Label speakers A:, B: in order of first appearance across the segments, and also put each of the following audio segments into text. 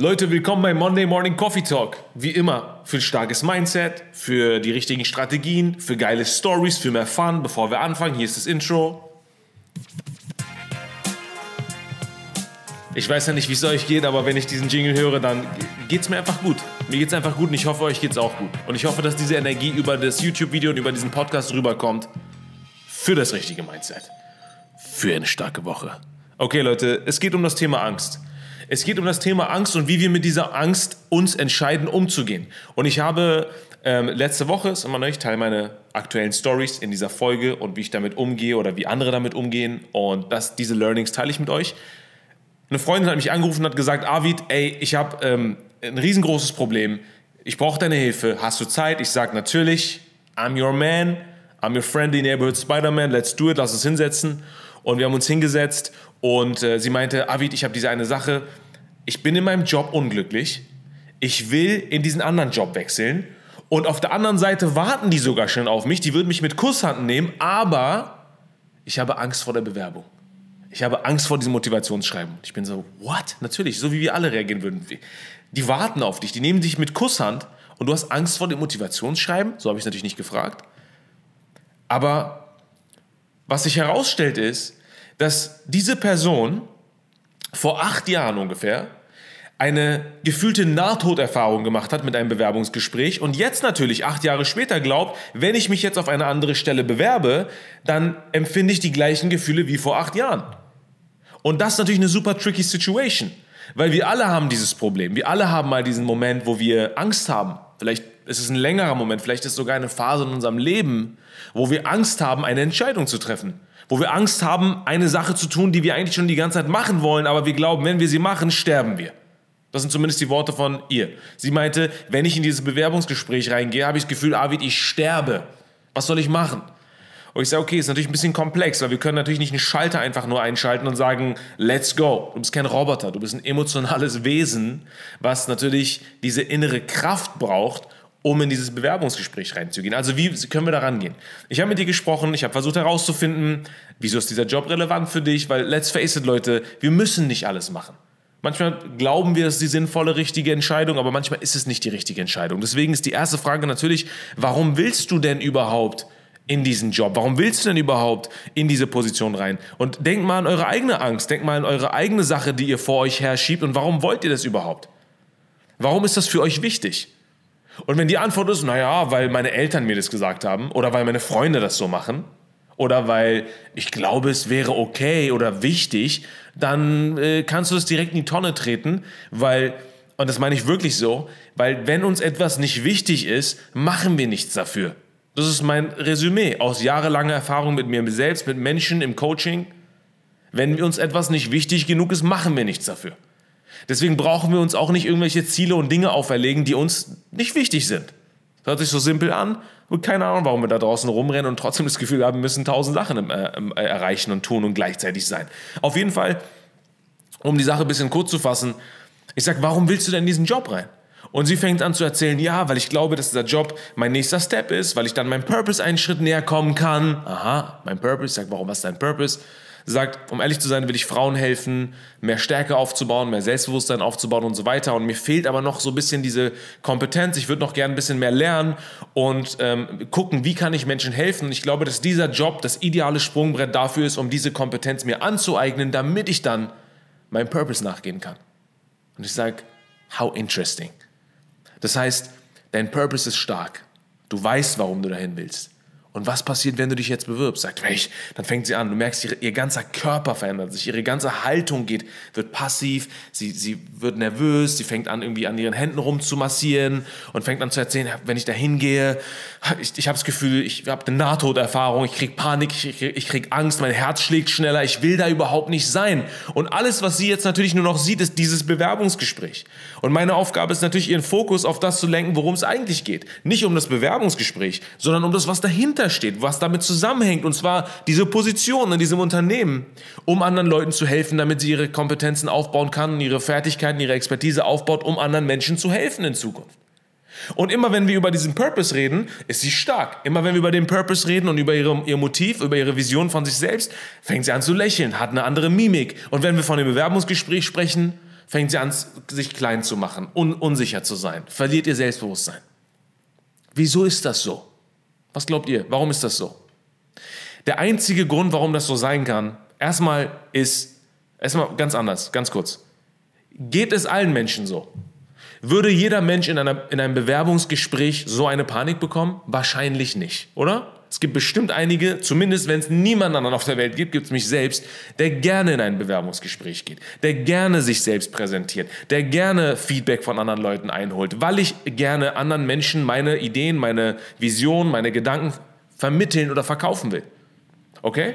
A: Leute, willkommen bei Monday Morning Coffee Talk. Wie immer, für ein starkes Mindset, für die richtigen Strategien, für geile Stories, für mehr Fun. Bevor wir anfangen, hier ist das Intro. Ich weiß ja nicht, wie es euch geht, aber wenn ich diesen Jingle höre, dann geht es mir einfach gut. Mir geht es einfach gut und ich hoffe, euch geht es auch gut. Und ich hoffe, dass diese Energie über das YouTube-Video und über diesen Podcast rüberkommt. Für das richtige Mindset. Für eine starke Woche. Okay, Leute, es geht um das Thema Angst. Es geht um das Thema Angst und wie wir mit dieser Angst uns entscheiden, umzugehen. Und ich habe ähm, letzte Woche, ist immer noch, ich teile meine aktuellen Stories in dieser Folge und wie ich damit umgehe oder wie andere damit umgehen. Und das, diese Learnings teile ich mit euch. Eine Freundin hat mich angerufen und hat gesagt, Arvid, ey, ich habe ähm, ein riesengroßes Problem. Ich brauche deine Hilfe. Hast du Zeit? Ich sage natürlich, I'm your man. I'm your friendly neighborhood Spider-Man. Let's do it. Lass uns hinsetzen. Und wir haben uns hingesetzt und äh, sie meinte, Avid, ich habe diese eine Sache. Ich bin in meinem Job unglücklich. Ich will in diesen anderen Job wechseln. Und auf der anderen Seite warten die sogar schon auf mich. Die würden mich mit Kusshand nehmen, aber ich habe Angst vor der Bewerbung. Ich habe Angst vor diesem Motivationsschreiben. Ich bin so, what? Natürlich, so wie wir alle reagieren würden. Die warten auf dich, die nehmen dich mit Kusshand und du hast Angst vor dem Motivationsschreiben. So habe ich es natürlich nicht gefragt. Aber was sich herausstellt ist, dass diese Person vor acht Jahren ungefähr eine gefühlte Nahtoderfahrung gemacht hat mit einem Bewerbungsgespräch und jetzt natürlich acht Jahre später glaubt, wenn ich mich jetzt auf eine andere Stelle bewerbe, dann empfinde ich die gleichen Gefühle wie vor acht Jahren. Und das ist natürlich eine super tricky Situation, weil wir alle haben dieses Problem. Wir alle haben mal diesen Moment, wo wir Angst haben. Vielleicht ist es ein längerer Moment, vielleicht ist es sogar eine Phase in unserem Leben, wo wir Angst haben, eine Entscheidung zu treffen wo wir Angst haben, eine Sache zu tun, die wir eigentlich schon die ganze Zeit machen wollen, aber wir glauben, wenn wir sie machen, sterben wir. Das sind zumindest die Worte von ihr. Sie meinte, wenn ich in dieses Bewerbungsgespräch reingehe, habe ich das Gefühl, Arvid, ich sterbe. Was soll ich machen? Und ich sage, okay, ist natürlich ein bisschen komplex, weil wir können natürlich nicht einen Schalter einfach nur einschalten und sagen, let's go. Du bist kein Roboter, du bist ein emotionales Wesen, was natürlich diese innere Kraft braucht, um in dieses Bewerbungsgespräch reinzugehen. Also wie können wir da rangehen? Ich habe mit dir gesprochen, ich habe versucht herauszufinden, wieso ist dieser Job relevant für dich, weil let's face it, Leute, wir müssen nicht alles machen. Manchmal glauben wir, es ist die sinnvolle, richtige Entscheidung, aber manchmal ist es nicht die richtige Entscheidung. Deswegen ist die erste Frage natürlich, warum willst du denn überhaupt in diesen Job? Warum willst du denn überhaupt in diese Position rein? Und denkt mal an eure eigene Angst, denkt mal an eure eigene Sache, die ihr vor euch herschiebt und warum wollt ihr das überhaupt? Warum ist das für euch wichtig? Und wenn die Antwort ist, naja, weil meine Eltern mir das gesagt haben oder weil meine Freunde das so machen oder weil ich glaube, es wäre okay oder wichtig, dann äh, kannst du das direkt in die Tonne treten, weil, und das meine ich wirklich so, weil wenn uns etwas nicht wichtig ist, machen wir nichts dafür. Das ist mein Resümee aus jahrelanger Erfahrung mit mir selbst, mit Menschen im Coaching. Wenn uns etwas nicht wichtig genug ist, machen wir nichts dafür. Deswegen brauchen wir uns auch nicht irgendwelche Ziele und Dinge auferlegen, die uns nicht wichtig sind. Das hört sich so simpel an und keine Ahnung, warum wir da draußen rumrennen und trotzdem das Gefühl haben, wir müssen tausend Sachen äh, äh, erreichen und tun und gleichzeitig sein. Auf jeden Fall, um die Sache ein bisschen kurz zu fassen, ich sage, warum willst du denn in diesen Job rein? Und sie fängt an zu erzählen, ja, weil ich glaube, dass dieser Job mein nächster Step ist, weil ich dann meinem Purpose einen Schritt näher kommen kann. Aha, mein Purpose. Ich sage, warum, was ist dein Purpose? Sagt, um ehrlich zu sein, will ich Frauen helfen, mehr Stärke aufzubauen, mehr Selbstbewusstsein aufzubauen und so weiter. Und mir fehlt aber noch so ein bisschen diese Kompetenz. Ich würde noch gerne ein bisschen mehr lernen und ähm, gucken, wie kann ich Menschen helfen. Und ich glaube, dass dieser Job das ideale Sprungbrett dafür ist, um diese Kompetenz mir anzueignen, damit ich dann meinem Purpose nachgehen kann. Und ich sage, how interesting. Das heißt, dein Purpose ist stark. Du weißt, warum du dahin willst. Und was passiert, wenn du dich jetzt bewirbst? Sagt, welch? Dann fängt sie an. Du merkst, ihre, ihr ganzer Körper verändert sich, ihre ganze Haltung geht, wird passiv, sie, sie wird nervös, sie fängt an, irgendwie an ihren Händen rumzumassieren und fängt an zu erzählen, wenn ich da hingehe, ich, ich habe das Gefühl, ich habe eine Nahtoderfahrung, ich krieg Panik, ich, ich krieg Angst, mein Herz schlägt schneller, ich will da überhaupt nicht sein. Und alles, was sie jetzt natürlich nur noch sieht, ist dieses Bewerbungsgespräch. Und meine Aufgabe ist natürlich, ihren Fokus auf das zu lenken, worum es eigentlich geht. Nicht um das Bewerbungsgespräch, sondern um das, was dahinter dahinter steht, was damit zusammenhängt, und zwar diese Position in diesem Unternehmen, um anderen Leuten zu helfen, damit sie ihre Kompetenzen aufbauen kann, ihre Fertigkeiten, ihre Expertise aufbaut, um anderen Menschen zu helfen in Zukunft. Und immer wenn wir über diesen Purpose reden, ist sie stark. Immer wenn wir über den Purpose reden und über ihre, ihr Motiv, über ihre Vision von sich selbst, fängt sie an zu lächeln, hat eine andere Mimik. Und wenn wir von dem Bewerbungsgespräch sprechen, fängt sie an, sich klein zu machen, un unsicher zu sein, verliert ihr Selbstbewusstsein. Wieso ist das so? Was glaubt ihr? Warum ist das so? Der einzige Grund, warum das so sein kann, erstmal ist, erstmal ganz anders, ganz kurz. Geht es allen Menschen so? Würde jeder Mensch in, einer, in einem Bewerbungsgespräch so eine Panik bekommen? Wahrscheinlich nicht, oder? Es gibt bestimmt einige, zumindest wenn es niemand anderen auf der Welt gibt, gibt es mich selbst, der gerne in ein Bewerbungsgespräch geht, der gerne sich selbst präsentiert, der gerne Feedback von anderen Leuten einholt, weil ich gerne anderen Menschen meine Ideen, meine Visionen, meine Gedanken vermitteln oder verkaufen will. Okay?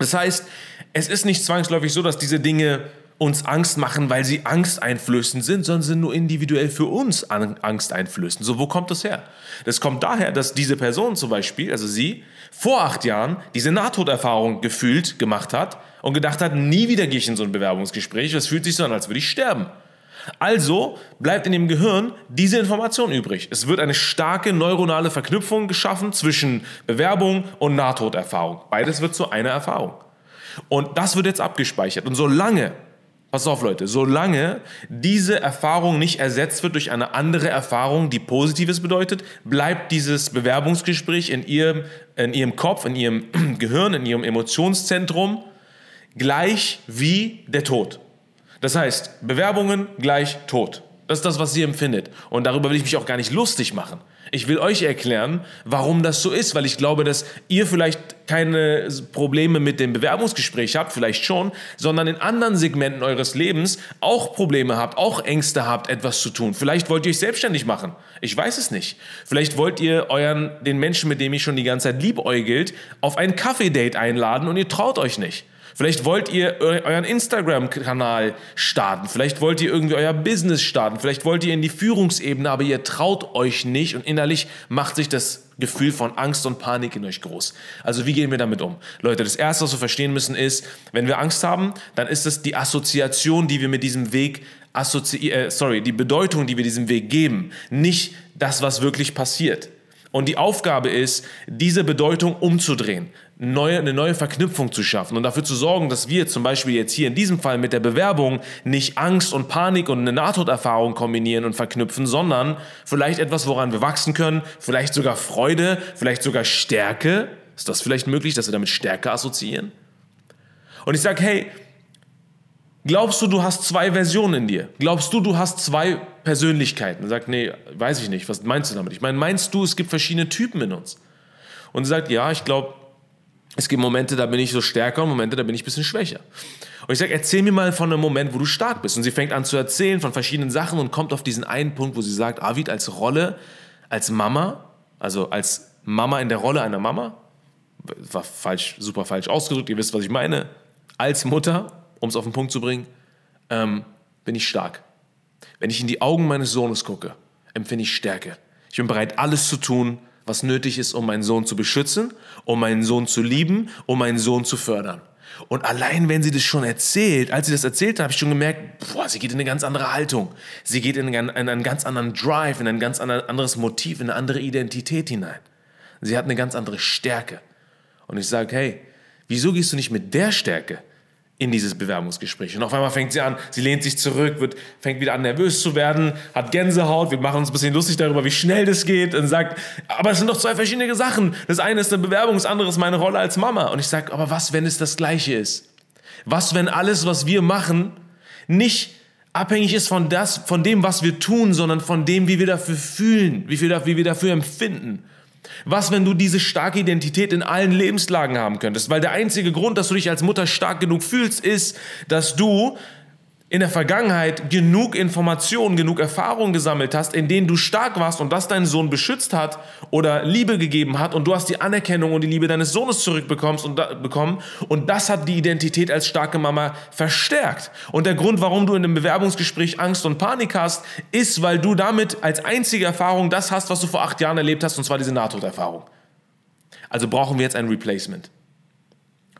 A: Das heißt, es ist nicht zwangsläufig so, dass diese Dinge uns Angst machen, weil sie angsteinflößend sind, sondern sind nur individuell für uns angsteinflößend. So, wo kommt das her? Das kommt daher, dass diese Person zum Beispiel, also sie, vor acht Jahren diese Nahtoderfahrung gefühlt gemacht hat und gedacht hat, nie wieder gehe ich in so ein Bewerbungsgespräch, das fühlt sich so an, als würde ich sterben. Also bleibt in dem Gehirn diese Information übrig. Es wird eine starke neuronale Verknüpfung geschaffen zwischen Bewerbung und Nahtoderfahrung. Beides wird zu einer Erfahrung. Und das wird jetzt abgespeichert. Und solange Pass auf, Leute, solange diese Erfahrung nicht ersetzt wird durch eine andere Erfahrung, die Positives bedeutet, bleibt dieses Bewerbungsgespräch in ihrem, in ihrem Kopf, in ihrem Gehirn, in ihrem Emotionszentrum gleich wie der Tod. Das heißt, Bewerbungen gleich Tod. Das ist das, was sie empfindet. Und darüber will ich mich auch gar nicht lustig machen. Ich will euch erklären, warum das so ist, weil ich glaube, dass ihr vielleicht keine Probleme mit dem Bewerbungsgespräch habt, vielleicht schon, sondern in anderen Segmenten eures Lebens auch Probleme habt, auch Ängste habt, etwas zu tun. Vielleicht wollt ihr euch selbstständig machen. Ich weiß es nicht. Vielleicht wollt ihr euren, den Menschen, mit dem ihr schon die ganze Zeit liebäugelt, auf ein Kaffee-Date einladen und ihr traut euch nicht. Vielleicht wollt ihr euren Instagram-Kanal starten. Vielleicht wollt ihr irgendwie euer Business starten. Vielleicht wollt ihr in die Führungsebene, aber ihr traut euch nicht und innerlich macht sich das Gefühl von Angst und Panik in euch groß. Also wie gehen wir damit um? Leute, das Erste, was wir verstehen müssen, ist, wenn wir Angst haben, dann ist es die Assoziation, die wir mit diesem Weg assozi äh, sorry, die Bedeutung, die wir diesem Weg geben, nicht das, was wirklich passiert. Und die Aufgabe ist, diese Bedeutung umzudrehen, neue, eine neue Verknüpfung zu schaffen und dafür zu sorgen, dass wir zum Beispiel jetzt hier in diesem Fall mit der Bewerbung nicht Angst und Panik und eine Nahtoderfahrung kombinieren und verknüpfen, sondern vielleicht etwas, woran wir wachsen können, vielleicht sogar Freude, vielleicht sogar Stärke. Ist das vielleicht möglich, dass wir damit Stärke assoziieren? Und ich sage, hey, Glaubst du, du hast zwei Versionen in dir? Glaubst du, du hast zwei Persönlichkeiten? Er sagt, nee, weiß ich nicht. Was meinst du damit? Ich meine, meinst du, es gibt verschiedene Typen in uns? Und er sagt, ja, ich glaube, es gibt Momente, da bin ich so stärker und Momente, da bin ich ein bisschen schwächer. Und ich sage, erzähl mir mal von einem Moment, wo du stark bist. Und sie fängt an zu erzählen von verschiedenen Sachen und kommt auf diesen einen Punkt, wo sie sagt, Avid als Rolle, als Mama, also als Mama in der Rolle einer Mama, war falsch, super falsch ausgedrückt, ihr wisst, was ich meine, als Mutter um es auf den Punkt zu bringen, ähm, bin ich stark. Wenn ich in die Augen meines Sohnes gucke, empfinde ich Stärke. Ich bin bereit, alles zu tun, was nötig ist, um meinen Sohn zu beschützen, um meinen Sohn zu lieben, um meinen Sohn zu fördern. Und allein, wenn sie das schon erzählt, als sie das erzählt hat, habe ich schon gemerkt, boah, sie geht in eine ganz andere Haltung. Sie geht in einen, in einen ganz anderen Drive, in ein ganz anderes Motiv, in eine andere Identität hinein. Sie hat eine ganz andere Stärke. Und ich sage, hey, wieso gehst du nicht mit der Stärke in dieses Bewerbungsgespräch. Und auf einmal fängt sie an, sie lehnt sich zurück, wird, fängt wieder an nervös zu werden, hat Gänsehaut, wir machen uns ein bisschen lustig darüber, wie schnell das geht und sagt, aber es sind doch zwei verschiedene Sachen. Das eine ist eine Bewerbung, das andere ist meine Rolle als Mama. Und ich sage, aber was, wenn es das gleiche ist? Was, wenn alles, was wir machen, nicht abhängig ist von, das, von dem, was wir tun, sondern von dem, wie wir dafür fühlen, wie wir, wie wir dafür empfinden? Was, wenn du diese starke Identität in allen Lebenslagen haben könntest? Weil der einzige Grund, dass du dich als Mutter stark genug fühlst, ist, dass du in der Vergangenheit genug Informationen, genug Erfahrungen gesammelt hast, in denen du stark warst und das deinen Sohn beschützt hat oder Liebe gegeben hat und du hast die Anerkennung und die Liebe deines Sohnes zurückbekommst und da, bekommen und das hat die Identität als starke Mama verstärkt. Und der Grund, warum du in einem Bewerbungsgespräch Angst und Panik hast, ist, weil du damit als einzige Erfahrung das hast, was du vor acht Jahren erlebt hast, und zwar diese Nahtoderfahrung. Also brauchen wir jetzt ein Replacement.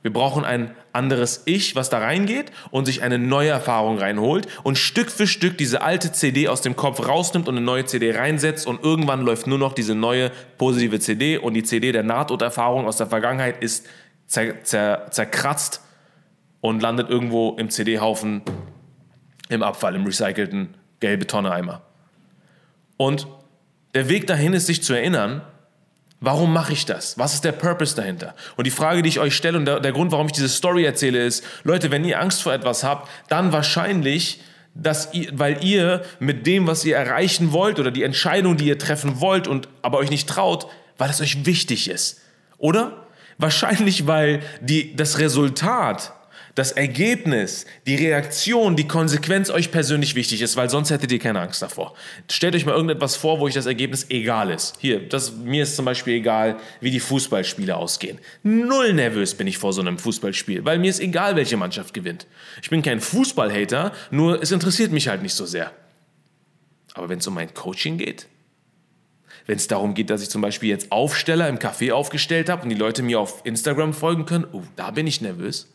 A: Wir brauchen ein anderes Ich, was da reingeht und sich eine neue Erfahrung reinholt und Stück für Stück diese alte CD aus dem Kopf rausnimmt und eine neue CD reinsetzt und irgendwann läuft nur noch diese neue positive CD und die CD der Nahtoderfahrung aus der Vergangenheit ist zer zer zerkratzt und landet irgendwo im CD-Haufen im Abfall, im recycelten gelbe Tonne-Eimer. Und der Weg dahin ist, sich zu erinnern, Warum mache ich das? Was ist der Purpose dahinter? Und die Frage, die ich euch stelle und der, der, Grund, warum ich diese Story erzähle, ist, Leute, wenn ihr Angst vor etwas habt, dann wahrscheinlich, dass ihr, weil ihr mit dem, was ihr erreichen wollt oder die Entscheidung, die ihr treffen wollt und aber euch nicht traut, weil es euch wichtig ist. Oder? Wahrscheinlich, weil die, das Resultat das Ergebnis, die Reaktion, die Konsequenz euch persönlich wichtig ist, weil sonst hättet ihr keine Angst davor. Stellt euch mal irgendetwas vor, wo euch das Ergebnis egal ist. Hier, das, mir ist zum Beispiel egal, wie die Fußballspiele ausgehen. Null nervös bin ich vor so einem Fußballspiel, weil mir ist egal, welche Mannschaft gewinnt. Ich bin kein Fußballhater, nur es interessiert mich halt nicht so sehr. Aber wenn es um mein Coaching geht, wenn es darum geht, dass ich zum Beispiel jetzt Aufsteller im Café aufgestellt habe und die Leute mir auf Instagram folgen können, oh, da bin ich nervös.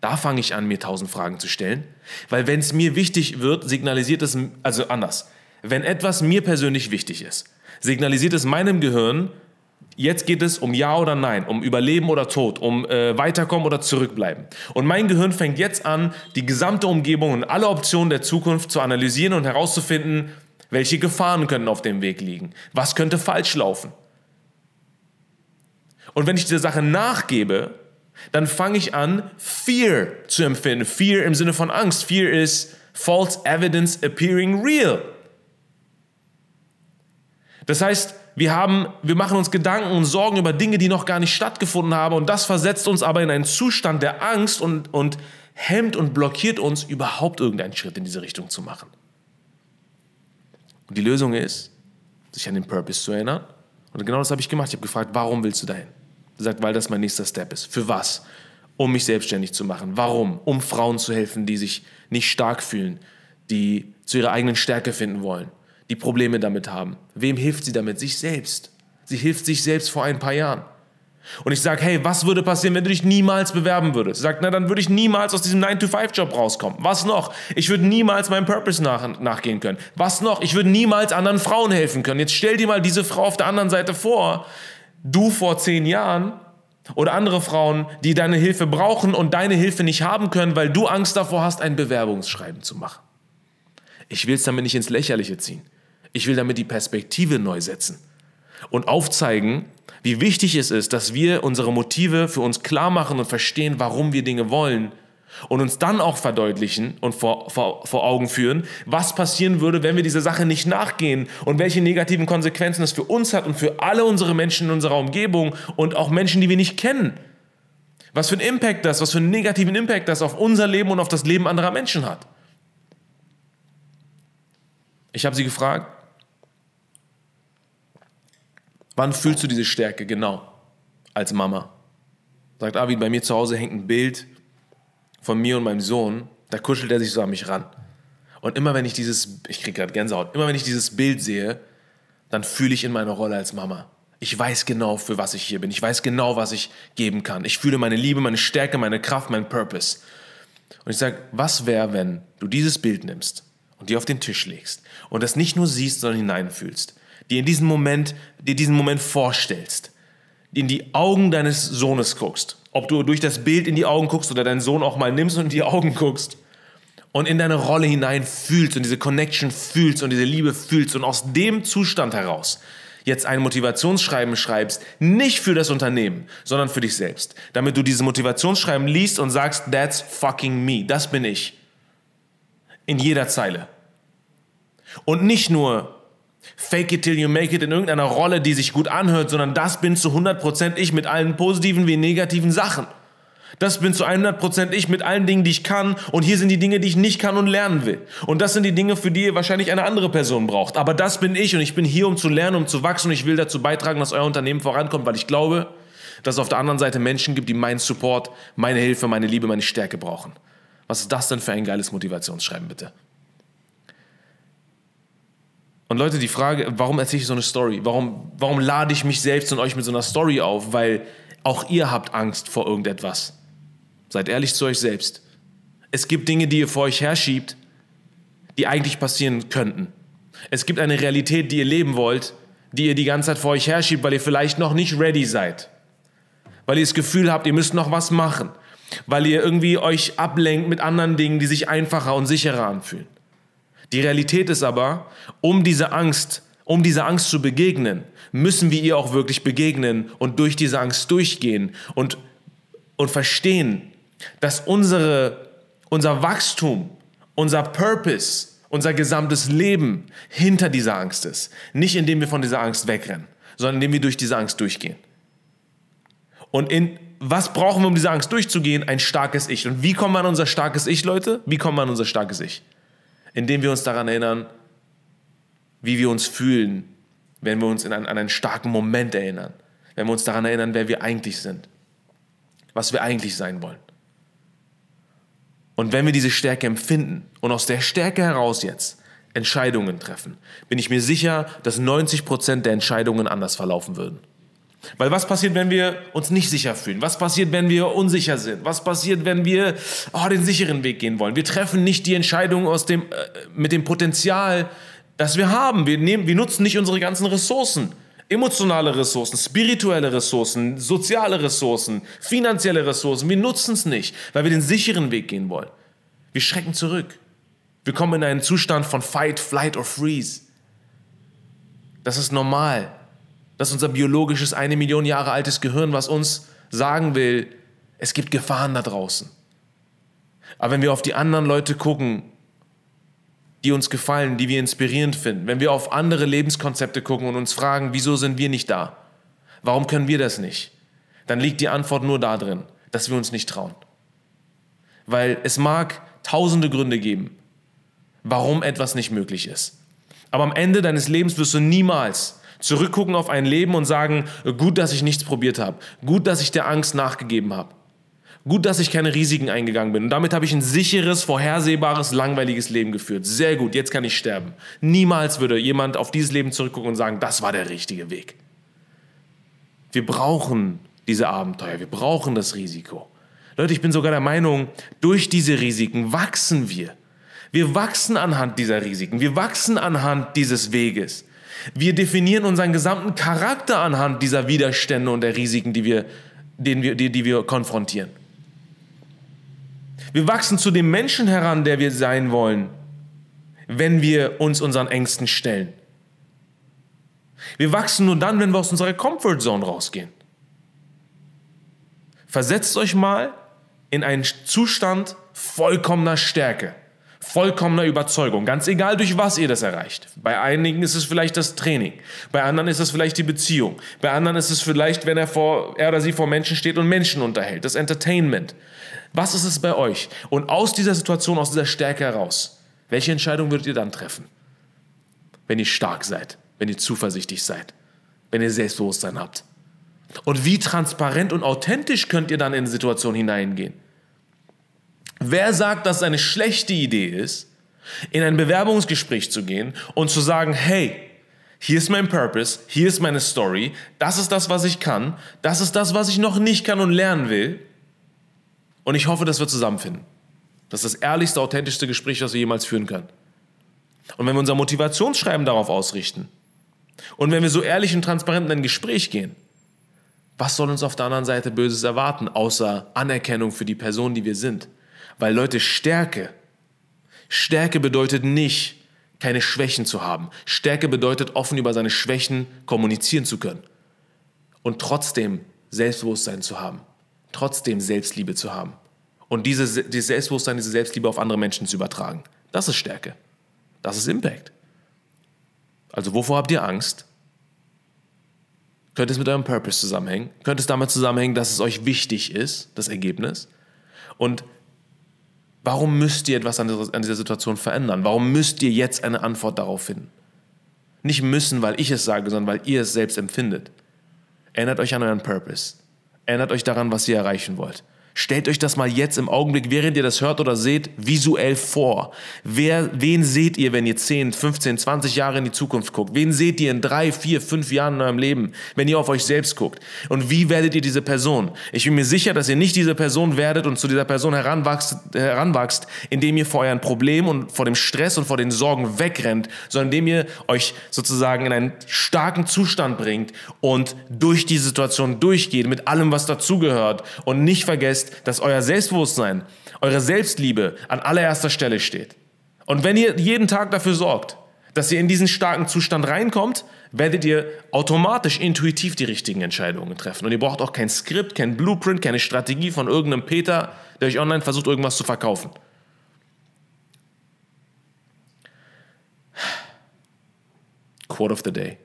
A: Da fange ich an, mir tausend Fragen zu stellen. Weil wenn es mir wichtig wird, signalisiert es, also anders. Wenn etwas mir persönlich wichtig ist, signalisiert es meinem Gehirn, jetzt geht es um Ja oder Nein, um Überleben oder Tod, um äh, Weiterkommen oder Zurückbleiben. Und mein Gehirn fängt jetzt an, die gesamte Umgebung und alle Optionen der Zukunft zu analysieren und herauszufinden, welche Gefahren können auf dem Weg liegen, was könnte falsch laufen. Und wenn ich dieser Sache nachgebe, dann fange ich an, Fear zu empfinden. Fear im Sinne von Angst. Fear ist false evidence appearing real. Das heißt, wir, haben, wir machen uns Gedanken und Sorgen über Dinge, die noch gar nicht stattgefunden haben und das versetzt uns aber in einen Zustand der Angst und, und hemmt und blockiert uns, überhaupt irgendeinen Schritt in diese Richtung zu machen. Und die Lösung ist, sich an den Purpose zu erinnern. Und genau das habe ich gemacht. Ich habe gefragt, warum willst du dahin? Sagt, weil das mein nächster Step ist. Für was? Um mich selbstständig zu machen. Warum? Um Frauen zu helfen, die sich nicht stark fühlen, die zu ihrer eigenen Stärke finden wollen, die Probleme damit haben. Wem hilft sie damit? Sich selbst. Sie hilft sich selbst vor ein paar Jahren. Und ich sage, hey, was würde passieren, wenn du dich niemals bewerben würdest? Sagt, na, dann würde ich niemals aus diesem 9-to-5-Job rauskommen. Was noch? Ich würde niemals meinem Purpose nach, nachgehen können. Was noch? Ich würde niemals anderen Frauen helfen können. Jetzt stell dir mal diese Frau auf der anderen Seite vor, du vor zehn Jahren oder andere Frauen, die deine Hilfe brauchen und deine Hilfe nicht haben können, weil du Angst davor hast, ein Bewerbungsschreiben zu machen. Ich will es damit nicht ins Lächerliche ziehen. Ich will damit die Perspektive neu setzen und aufzeigen, wie wichtig es ist, dass wir unsere Motive für uns klar machen und verstehen, warum wir Dinge wollen und uns dann auch verdeutlichen und vor, vor, vor Augen führen, was passieren würde, wenn wir dieser Sache nicht nachgehen und welche negativen Konsequenzen es für uns hat und für alle unsere Menschen in unserer Umgebung und auch Menschen, die wir nicht kennen. Was für einen Impact das, was für einen negativen Impact das auf unser Leben und auf das Leben anderer Menschen hat. Ich habe sie gefragt, wann fühlst du diese Stärke genau als Mama? Sagt Avi, bei mir zu Hause hängt ein Bild von mir und meinem Sohn, da kuschelt er sich so an mich ran. Und immer wenn ich dieses, ich kriege gerade Gänsehaut, immer wenn ich dieses Bild sehe, dann fühle ich in meiner Rolle als Mama. Ich weiß genau, für was ich hier bin. Ich weiß genau, was ich geben kann. Ich fühle meine Liebe, meine Stärke, meine Kraft, meinen Purpose. Und ich sage, was wäre, wenn du dieses Bild nimmst und dir auf den Tisch legst und das nicht nur siehst, sondern hineinfühlst, dir in diesen Moment, dir diesen Moment vorstellst, in die Augen deines Sohnes guckst ob du durch das Bild in die Augen guckst oder deinen Sohn auch mal nimmst und in die Augen guckst und in deine Rolle hinein fühlst und diese Connection fühlst und diese Liebe fühlst und aus dem Zustand heraus jetzt ein Motivationsschreiben schreibst, nicht für das Unternehmen, sondern für dich selbst, damit du dieses Motivationsschreiben liest und sagst, that's fucking me, das bin ich. In jeder Zeile. Und nicht nur Fake it till you make it in irgendeiner Rolle, die sich gut anhört, sondern das bin zu 100% ich mit allen positiven wie negativen Sachen. Das bin zu 100% ich mit allen Dingen, die ich kann. Und hier sind die Dinge, die ich nicht kann und lernen will. Und das sind die Dinge, für die ihr wahrscheinlich eine andere Person braucht. Aber das bin ich und ich bin hier, um zu lernen, um zu wachsen. Und ich will dazu beitragen, dass euer Unternehmen vorankommt, weil ich glaube, dass es auf der anderen Seite Menschen gibt, die meinen Support, meine Hilfe, meine Liebe, meine Stärke brauchen. Was ist das denn für ein geiles Motivationsschreiben, bitte? Und Leute, die Frage, warum erzähle ich so eine Story? Warum, warum lade ich mich selbst und euch mit so einer Story auf? Weil auch ihr habt Angst vor irgendetwas. Seid ehrlich zu euch selbst. Es gibt Dinge, die ihr vor euch herschiebt, die eigentlich passieren könnten. Es gibt eine Realität, die ihr leben wollt, die ihr die ganze Zeit vor euch herschiebt, weil ihr vielleicht noch nicht ready seid. Weil ihr das Gefühl habt, ihr müsst noch was machen. weil ihr irgendwie euch ablenkt mit anderen Dingen, die sich einfacher und sicherer anfühlen. Die Realität ist aber, um diese Angst, um dieser Angst zu begegnen, müssen wir ihr auch wirklich begegnen und durch diese Angst durchgehen und, und verstehen, dass unsere, unser Wachstum, unser Purpose, unser gesamtes Leben hinter dieser Angst ist. Nicht indem wir von dieser Angst wegrennen, sondern indem wir durch diese Angst durchgehen. Und in was brauchen wir, um diese Angst durchzugehen? Ein starkes Ich. Und wie kommen wir an unser starkes Ich, Leute? Wie kommen wir an unser starkes Ich? Indem wir uns daran erinnern, wie wir uns fühlen, wenn wir uns einen, an einen starken Moment erinnern. Wenn wir uns daran erinnern, wer wir eigentlich sind. Was wir eigentlich sein wollen. Und wenn wir diese Stärke empfinden und aus der Stärke heraus jetzt Entscheidungen treffen, bin ich mir sicher, dass 90 Prozent der Entscheidungen anders verlaufen würden. Weil was passiert, wenn wir uns nicht sicher fühlen? Was passiert, wenn wir unsicher sind? Was passiert, wenn wir oh, den sicheren Weg gehen wollen? Wir treffen nicht die Entscheidung aus dem, äh, mit dem Potenzial, das wir haben. Wir, nehmen, wir nutzen nicht unsere ganzen Ressourcen. Emotionale Ressourcen, spirituelle Ressourcen, soziale Ressourcen, finanzielle Ressourcen. Wir nutzen es nicht, weil wir den sicheren Weg gehen wollen. Wir schrecken zurück. Wir kommen in einen Zustand von Fight, Flight or Freeze. Das ist normal. Das ist unser biologisches, eine Million Jahre altes Gehirn, was uns sagen will, es gibt Gefahren da draußen. Aber wenn wir auf die anderen Leute gucken, die uns gefallen, die wir inspirierend finden, wenn wir auf andere Lebenskonzepte gucken und uns fragen, wieso sind wir nicht da? Warum können wir das nicht? Dann liegt die Antwort nur darin, dass wir uns nicht trauen. Weil es mag tausende Gründe geben, warum etwas nicht möglich ist. Aber am Ende deines Lebens wirst du niemals Zurückgucken auf ein Leben und sagen, gut, dass ich nichts probiert habe. Gut, dass ich der Angst nachgegeben habe. Gut, dass ich keine Risiken eingegangen bin. Und damit habe ich ein sicheres, vorhersehbares, langweiliges Leben geführt. Sehr gut, jetzt kann ich sterben. Niemals würde jemand auf dieses Leben zurückgucken und sagen, das war der richtige Weg. Wir brauchen diese Abenteuer, wir brauchen das Risiko. Leute, ich bin sogar der Meinung, durch diese Risiken wachsen wir. Wir wachsen anhand dieser Risiken, wir wachsen anhand dieses Weges. Wir definieren unseren gesamten Charakter anhand dieser Widerstände und der Risiken, die wir, denen wir, die, die wir konfrontieren. Wir wachsen zu dem Menschen heran, der wir sein wollen, wenn wir uns unseren Ängsten stellen. Wir wachsen nur dann, wenn wir aus unserer Comfortzone rausgehen. Versetzt euch mal in einen Zustand vollkommener Stärke vollkommener Überzeugung, ganz egal durch was ihr das erreicht. Bei einigen ist es vielleicht das Training, bei anderen ist es vielleicht die Beziehung, bei anderen ist es vielleicht, wenn er, vor, er oder sie vor Menschen steht und Menschen unterhält, das Entertainment. Was ist es bei euch? Und aus dieser Situation, aus dieser Stärke heraus, welche Entscheidung würdet ihr dann treffen? Wenn ihr stark seid, wenn ihr zuversichtlich seid, wenn ihr Selbstbewusstsein habt. Und wie transparent und authentisch könnt ihr dann in die Situation hineingehen? Wer sagt, dass es eine schlechte Idee ist, in ein Bewerbungsgespräch zu gehen und zu sagen, hey, hier ist mein Purpose, hier ist meine Story, das ist das, was ich kann, das ist das, was ich noch nicht kann und lernen will. Und ich hoffe, dass wir zusammenfinden. Das ist das ehrlichste, authentischste Gespräch, das wir jemals führen können. Und wenn wir unser Motivationsschreiben darauf ausrichten und wenn wir so ehrlich und transparent in ein Gespräch gehen, was soll uns auf der anderen Seite Böses erwarten, außer Anerkennung für die Person, die wir sind? Weil Leute, Stärke, Stärke bedeutet nicht, keine Schwächen zu haben. Stärke bedeutet, offen über seine Schwächen kommunizieren zu können. Und trotzdem Selbstbewusstsein zu haben. Trotzdem Selbstliebe zu haben. Und diese, dieses Selbstbewusstsein, diese Selbstliebe auf andere Menschen zu übertragen. Das ist Stärke. Das ist Impact. Also wovor habt ihr Angst? Könnte es mit eurem Purpose zusammenhängen? Könnte es damit zusammenhängen, dass es euch wichtig ist, das Ergebnis? Und Warum müsst ihr etwas an dieser Situation verändern? Warum müsst ihr jetzt eine Antwort darauf finden? Nicht müssen, weil ich es sage, sondern weil ihr es selbst empfindet. Erinnert euch an euren Purpose. Erinnert euch daran, was ihr erreichen wollt. Stellt euch das mal jetzt im Augenblick, während ihr das hört oder seht, visuell vor. Wer, wen seht ihr, wenn ihr 10, 15, 20 Jahre in die Zukunft guckt? Wen seht ihr in drei, vier, fünf Jahren in eurem Leben, wenn ihr auf euch selbst guckt? Und wie werdet ihr diese Person? Ich bin mir sicher, dass ihr nicht diese Person werdet und zu dieser Person heranwachst, heranwachst indem ihr vor euren Problemen und vor dem Stress und vor den Sorgen wegrennt, sondern indem ihr euch sozusagen in einen starken Zustand bringt und durch die Situation durchgeht mit allem, was dazugehört und nicht vergesst, dass euer Selbstbewusstsein, eure Selbstliebe an allererster Stelle steht. Und wenn ihr jeden Tag dafür sorgt, dass ihr in diesen starken Zustand reinkommt, werdet ihr automatisch intuitiv die richtigen Entscheidungen treffen. Und ihr braucht auch kein Skript, kein Blueprint, keine Strategie von irgendeinem Peter, der euch online versucht, irgendwas zu verkaufen. Quote of the Day.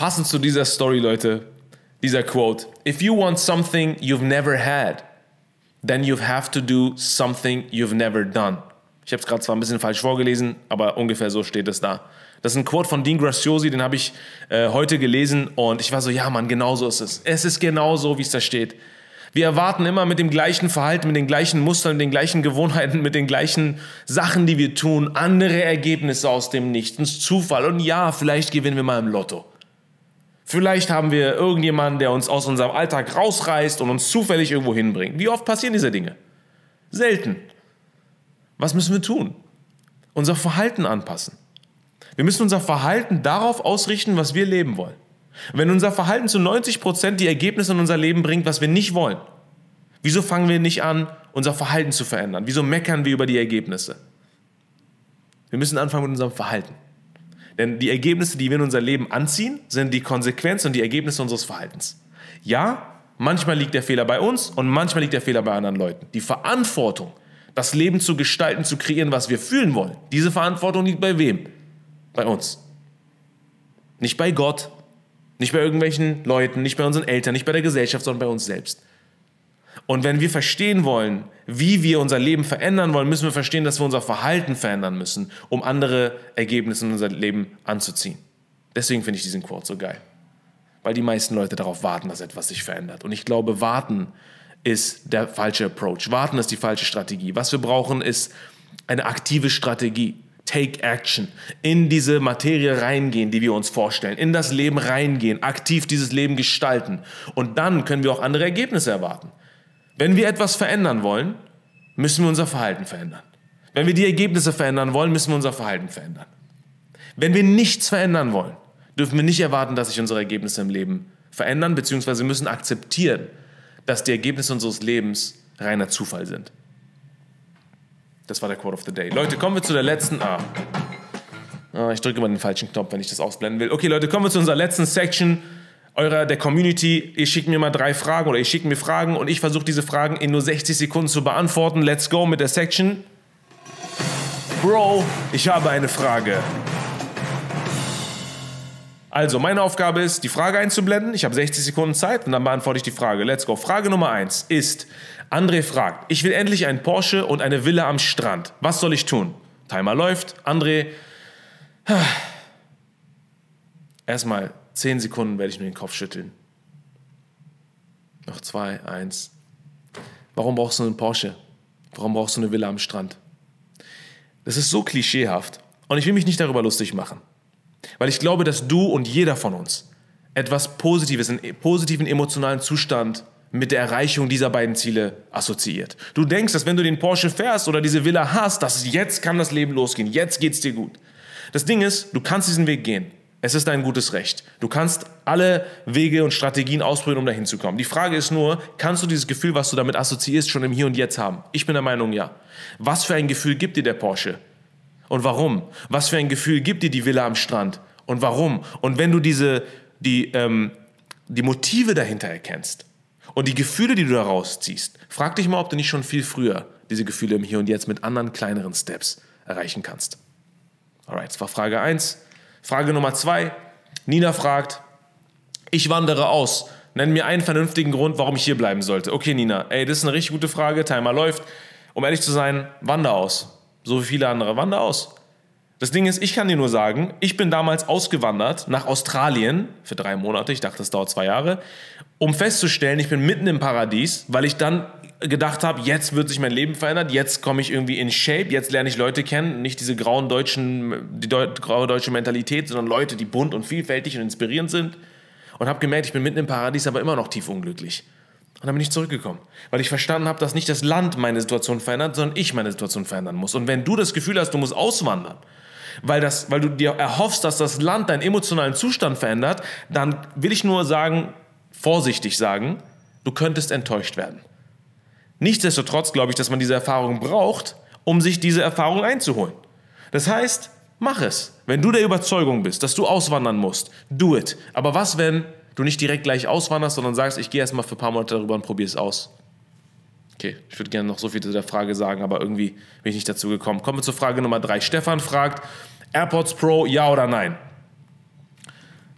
A: Passend zu dieser Story, Leute, dieser Quote. If you want something you've never had, then you have to do something you've never done. Ich habe es gerade zwar ein bisschen falsch vorgelesen, aber ungefähr so steht es da. Das ist ein Quote von Dean Graciosi, den habe ich äh, heute gelesen und ich war so, ja Mann, genau so ist es. Es ist genau so, wie es da steht. Wir erwarten immer mit dem gleichen Verhalten, mit den gleichen Mustern, mit den gleichen Gewohnheiten, mit den gleichen Sachen, die wir tun, andere Ergebnisse aus dem Nichts, Zufall. Und ja, vielleicht gewinnen wir mal im Lotto. Vielleicht haben wir irgendjemanden, der uns aus unserem Alltag rausreißt und uns zufällig irgendwo hinbringt. Wie oft passieren diese Dinge? Selten. Was müssen wir tun? Unser Verhalten anpassen. Wir müssen unser Verhalten darauf ausrichten, was wir leben wollen. Wenn unser Verhalten zu 90 Prozent die Ergebnisse in unser Leben bringt, was wir nicht wollen, wieso fangen wir nicht an, unser Verhalten zu verändern? Wieso meckern wir über die Ergebnisse? Wir müssen anfangen mit unserem Verhalten. Denn die Ergebnisse, die wir in unser Leben anziehen, sind die Konsequenz und die Ergebnisse unseres Verhaltens. Ja, manchmal liegt der Fehler bei uns und manchmal liegt der Fehler bei anderen Leuten. Die Verantwortung, das Leben zu gestalten, zu kreieren, was wir fühlen wollen, diese Verantwortung liegt bei wem? Bei uns. Nicht bei Gott, nicht bei irgendwelchen Leuten, nicht bei unseren Eltern, nicht bei der Gesellschaft, sondern bei uns selbst. Und wenn wir verstehen wollen, wie wir unser Leben verändern wollen, müssen wir verstehen, dass wir unser Verhalten verändern müssen, um andere Ergebnisse in unser Leben anzuziehen. Deswegen finde ich diesen Quote so geil. Weil die meisten Leute darauf warten, dass etwas sich verändert. Und ich glaube, warten ist der falsche Approach. Warten ist die falsche Strategie. Was wir brauchen, ist eine aktive Strategie. Take Action. In diese Materie reingehen, die wir uns vorstellen. In das Leben reingehen. Aktiv dieses Leben gestalten. Und dann können wir auch andere Ergebnisse erwarten. Wenn wir etwas verändern wollen, müssen wir unser Verhalten verändern. Wenn wir die Ergebnisse verändern wollen, müssen wir unser Verhalten verändern. Wenn wir nichts verändern wollen, dürfen wir nicht erwarten, dass sich unsere Ergebnisse im Leben verändern, beziehungsweise müssen akzeptieren, dass die Ergebnisse unseres Lebens reiner Zufall sind. Das war der Quote of the Day. Leute, kommen wir zu der letzten. Ah. ah ich drücke immer den falschen Knopf, wenn ich das ausblenden will. Okay, Leute, kommen wir zu unserer letzten Section eurer, der Community, ihr schickt mir mal drei Fragen oder ihr schickt mir Fragen und ich versuche diese Fragen in nur 60 Sekunden zu beantworten. Let's go mit der Section. Bro, ich habe eine Frage. Also, meine Aufgabe ist, die Frage einzublenden. Ich habe 60 Sekunden Zeit und dann beantworte ich die Frage. Let's go. Frage Nummer 1 ist, André fragt, ich will endlich einen Porsche und eine Villa am Strand. Was soll ich tun? Timer läuft. André, erstmal Zehn Sekunden werde ich nur den Kopf schütteln. Noch zwei, eins. Warum brauchst du einen Porsche? Warum brauchst du eine Villa am Strand? Das ist so klischeehaft und ich will mich nicht darüber lustig machen. Weil ich glaube, dass du und jeder von uns etwas Positives, einen positiven emotionalen Zustand mit der Erreichung dieser beiden Ziele assoziiert. Du denkst, dass wenn du den Porsche fährst oder diese Villa hast, dass jetzt kann das Leben losgehen, jetzt geht's dir gut. Das Ding ist, du kannst diesen Weg gehen. Es ist dein gutes Recht. Du kannst alle Wege und Strategien ausprobieren, um dahin zu kommen. Die Frage ist nur, kannst du dieses Gefühl, was du damit assoziierst, schon im Hier und Jetzt haben? Ich bin der Meinung, ja. Was für ein Gefühl gibt dir der Porsche? Und warum? Was für ein Gefühl gibt dir die Villa am Strand? Und warum? Und wenn du diese, die, ähm, die Motive dahinter erkennst und die Gefühle, die du daraus ziehst, frag dich mal, ob du nicht schon viel früher diese Gefühle im Hier und Jetzt mit anderen kleineren Steps erreichen kannst. Alright, das war Frage 1. Frage Nummer zwei. Nina fragt, ich wandere aus. Nenn mir einen vernünftigen Grund, warum ich hier bleiben sollte. Okay, Nina, ey, das ist eine richtig gute Frage. Timer läuft. Um ehrlich zu sein, wander aus. So wie viele andere, wander aus. Das Ding ist, ich kann dir nur sagen, ich bin damals ausgewandert nach Australien für drei Monate. Ich dachte, das dauert zwei Jahre, um festzustellen, ich bin mitten im Paradies, weil ich dann gedacht habe, jetzt wird sich mein Leben verändern, jetzt komme ich irgendwie in Shape, jetzt lerne ich Leute kennen, nicht diese grauen deutschen, die Deu graue deutsche Mentalität, sondern Leute, die bunt und vielfältig und inspirierend sind. Und habe gemerkt, ich bin mitten im Paradies, aber immer noch tief unglücklich. Und dann bin ich zurückgekommen, weil ich verstanden habe, dass nicht das Land meine Situation verändert, sondern ich meine Situation verändern muss. Und wenn du das Gefühl hast, du musst auswandern, weil, das, weil du dir erhoffst, dass das Land deinen emotionalen Zustand verändert, dann will ich nur sagen, vorsichtig sagen, du könntest enttäuscht werden. Nichtsdestotrotz glaube ich, dass man diese Erfahrung braucht, um sich diese Erfahrung einzuholen. Das heißt, mach es. Wenn du der Überzeugung bist, dass du auswandern musst, do it. Aber was, wenn du nicht direkt gleich auswanderst, sondern sagst, ich gehe erstmal für ein paar Monate darüber und probiere es aus? Okay, ich würde gerne noch so viel zu der Frage sagen, aber irgendwie bin ich nicht dazu gekommen. Kommen wir zur Frage Nummer drei. Stefan fragt, AirPods Pro, ja oder nein?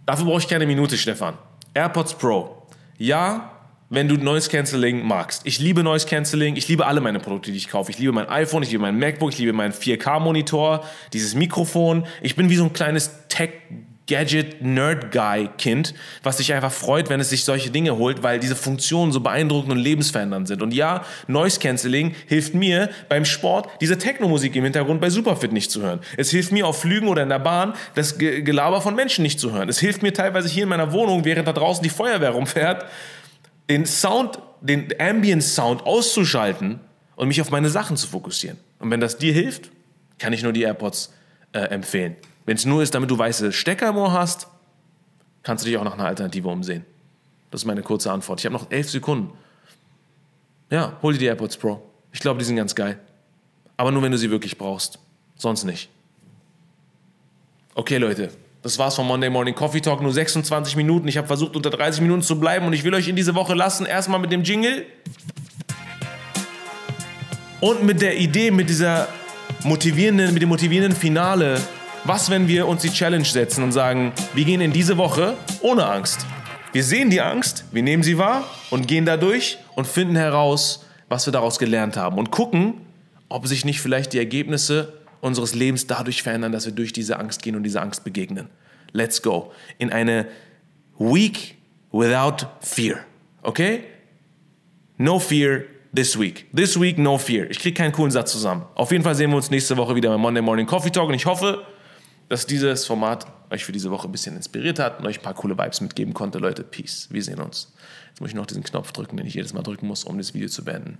A: Dafür brauche ich keine Minute, Stefan. AirPods Pro, ja, wenn du Noise Cancelling magst. Ich liebe Noise Cancelling, ich liebe alle meine Produkte, die ich kaufe. Ich liebe mein iPhone, ich liebe mein MacBook, ich liebe meinen 4K-Monitor, dieses Mikrofon. Ich bin wie so ein kleines Tech- Gadget-Nerd-Guy-Kind, was sich einfach freut, wenn es sich solche Dinge holt, weil diese Funktionen so beeindruckend und lebensverändernd sind. Und ja, Noise Cancelling hilft mir beim Sport, diese Techno-Musik im Hintergrund bei Superfit nicht zu hören. Es hilft mir auf Flügen oder in der Bahn, das Gelaber von Menschen nicht zu hören. Es hilft mir teilweise hier in meiner Wohnung, während da draußen die Feuerwehr rumfährt, den Sound, den Ambient Sound auszuschalten und mich auf meine Sachen zu fokussieren. Und wenn das dir hilft, kann ich nur die AirPods äh, empfehlen. Wenn es nur ist, damit du weiße Stecker im Ohr hast, kannst du dich auch nach einer Alternative umsehen. Das ist meine kurze Antwort. Ich habe noch elf Sekunden. Ja, hol dir die AirPods Pro. Ich glaube, die sind ganz geil. Aber nur, wenn du sie wirklich brauchst. Sonst nicht. Okay, Leute. Das war's vom Monday Morning Coffee Talk. Nur 26 Minuten. Ich habe versucht, unter 30 Minuten zu bleiben und ich will euch in diese Woche lassen. Erstmal mit dem Jingle. Und mit der Idee, mit dieser motivierenden, mit dem motivierenden Finale was, wenn wir uns die Challenge setzen und sagen, wir gehen in diese Woche ohne Angst? Wir sehen die Angst, wir nehmen sie wahr und gehen dadurch und finden heraus, was wir daraus gelernt haben und gucken, ob sich nicht vielleicht die Ergebnisse unseres Lebens dadurch verändern, dass wir durch diese Angst gehen und dieser Angst begegnen. Let's go. In eine Week without fear. Okay? No fear this week. This week, no fear. Ich kriege keinen coolen Satz zusammen. Auf jeden Fall sehen wir uns nächste Woche wieder beim Monday Morning Coffee Talk und ich hoffe, dass dieses Format euch für diese Woche ein bisschen inspiriert hat und euch ein paar coole Vibes mitgeben konnte. Leute, Peace. Wir sehen uns. Jetzt muss ich noch diesen Knopf drücken, den ich jedes Mal drücken muss, um das Video zu beenden.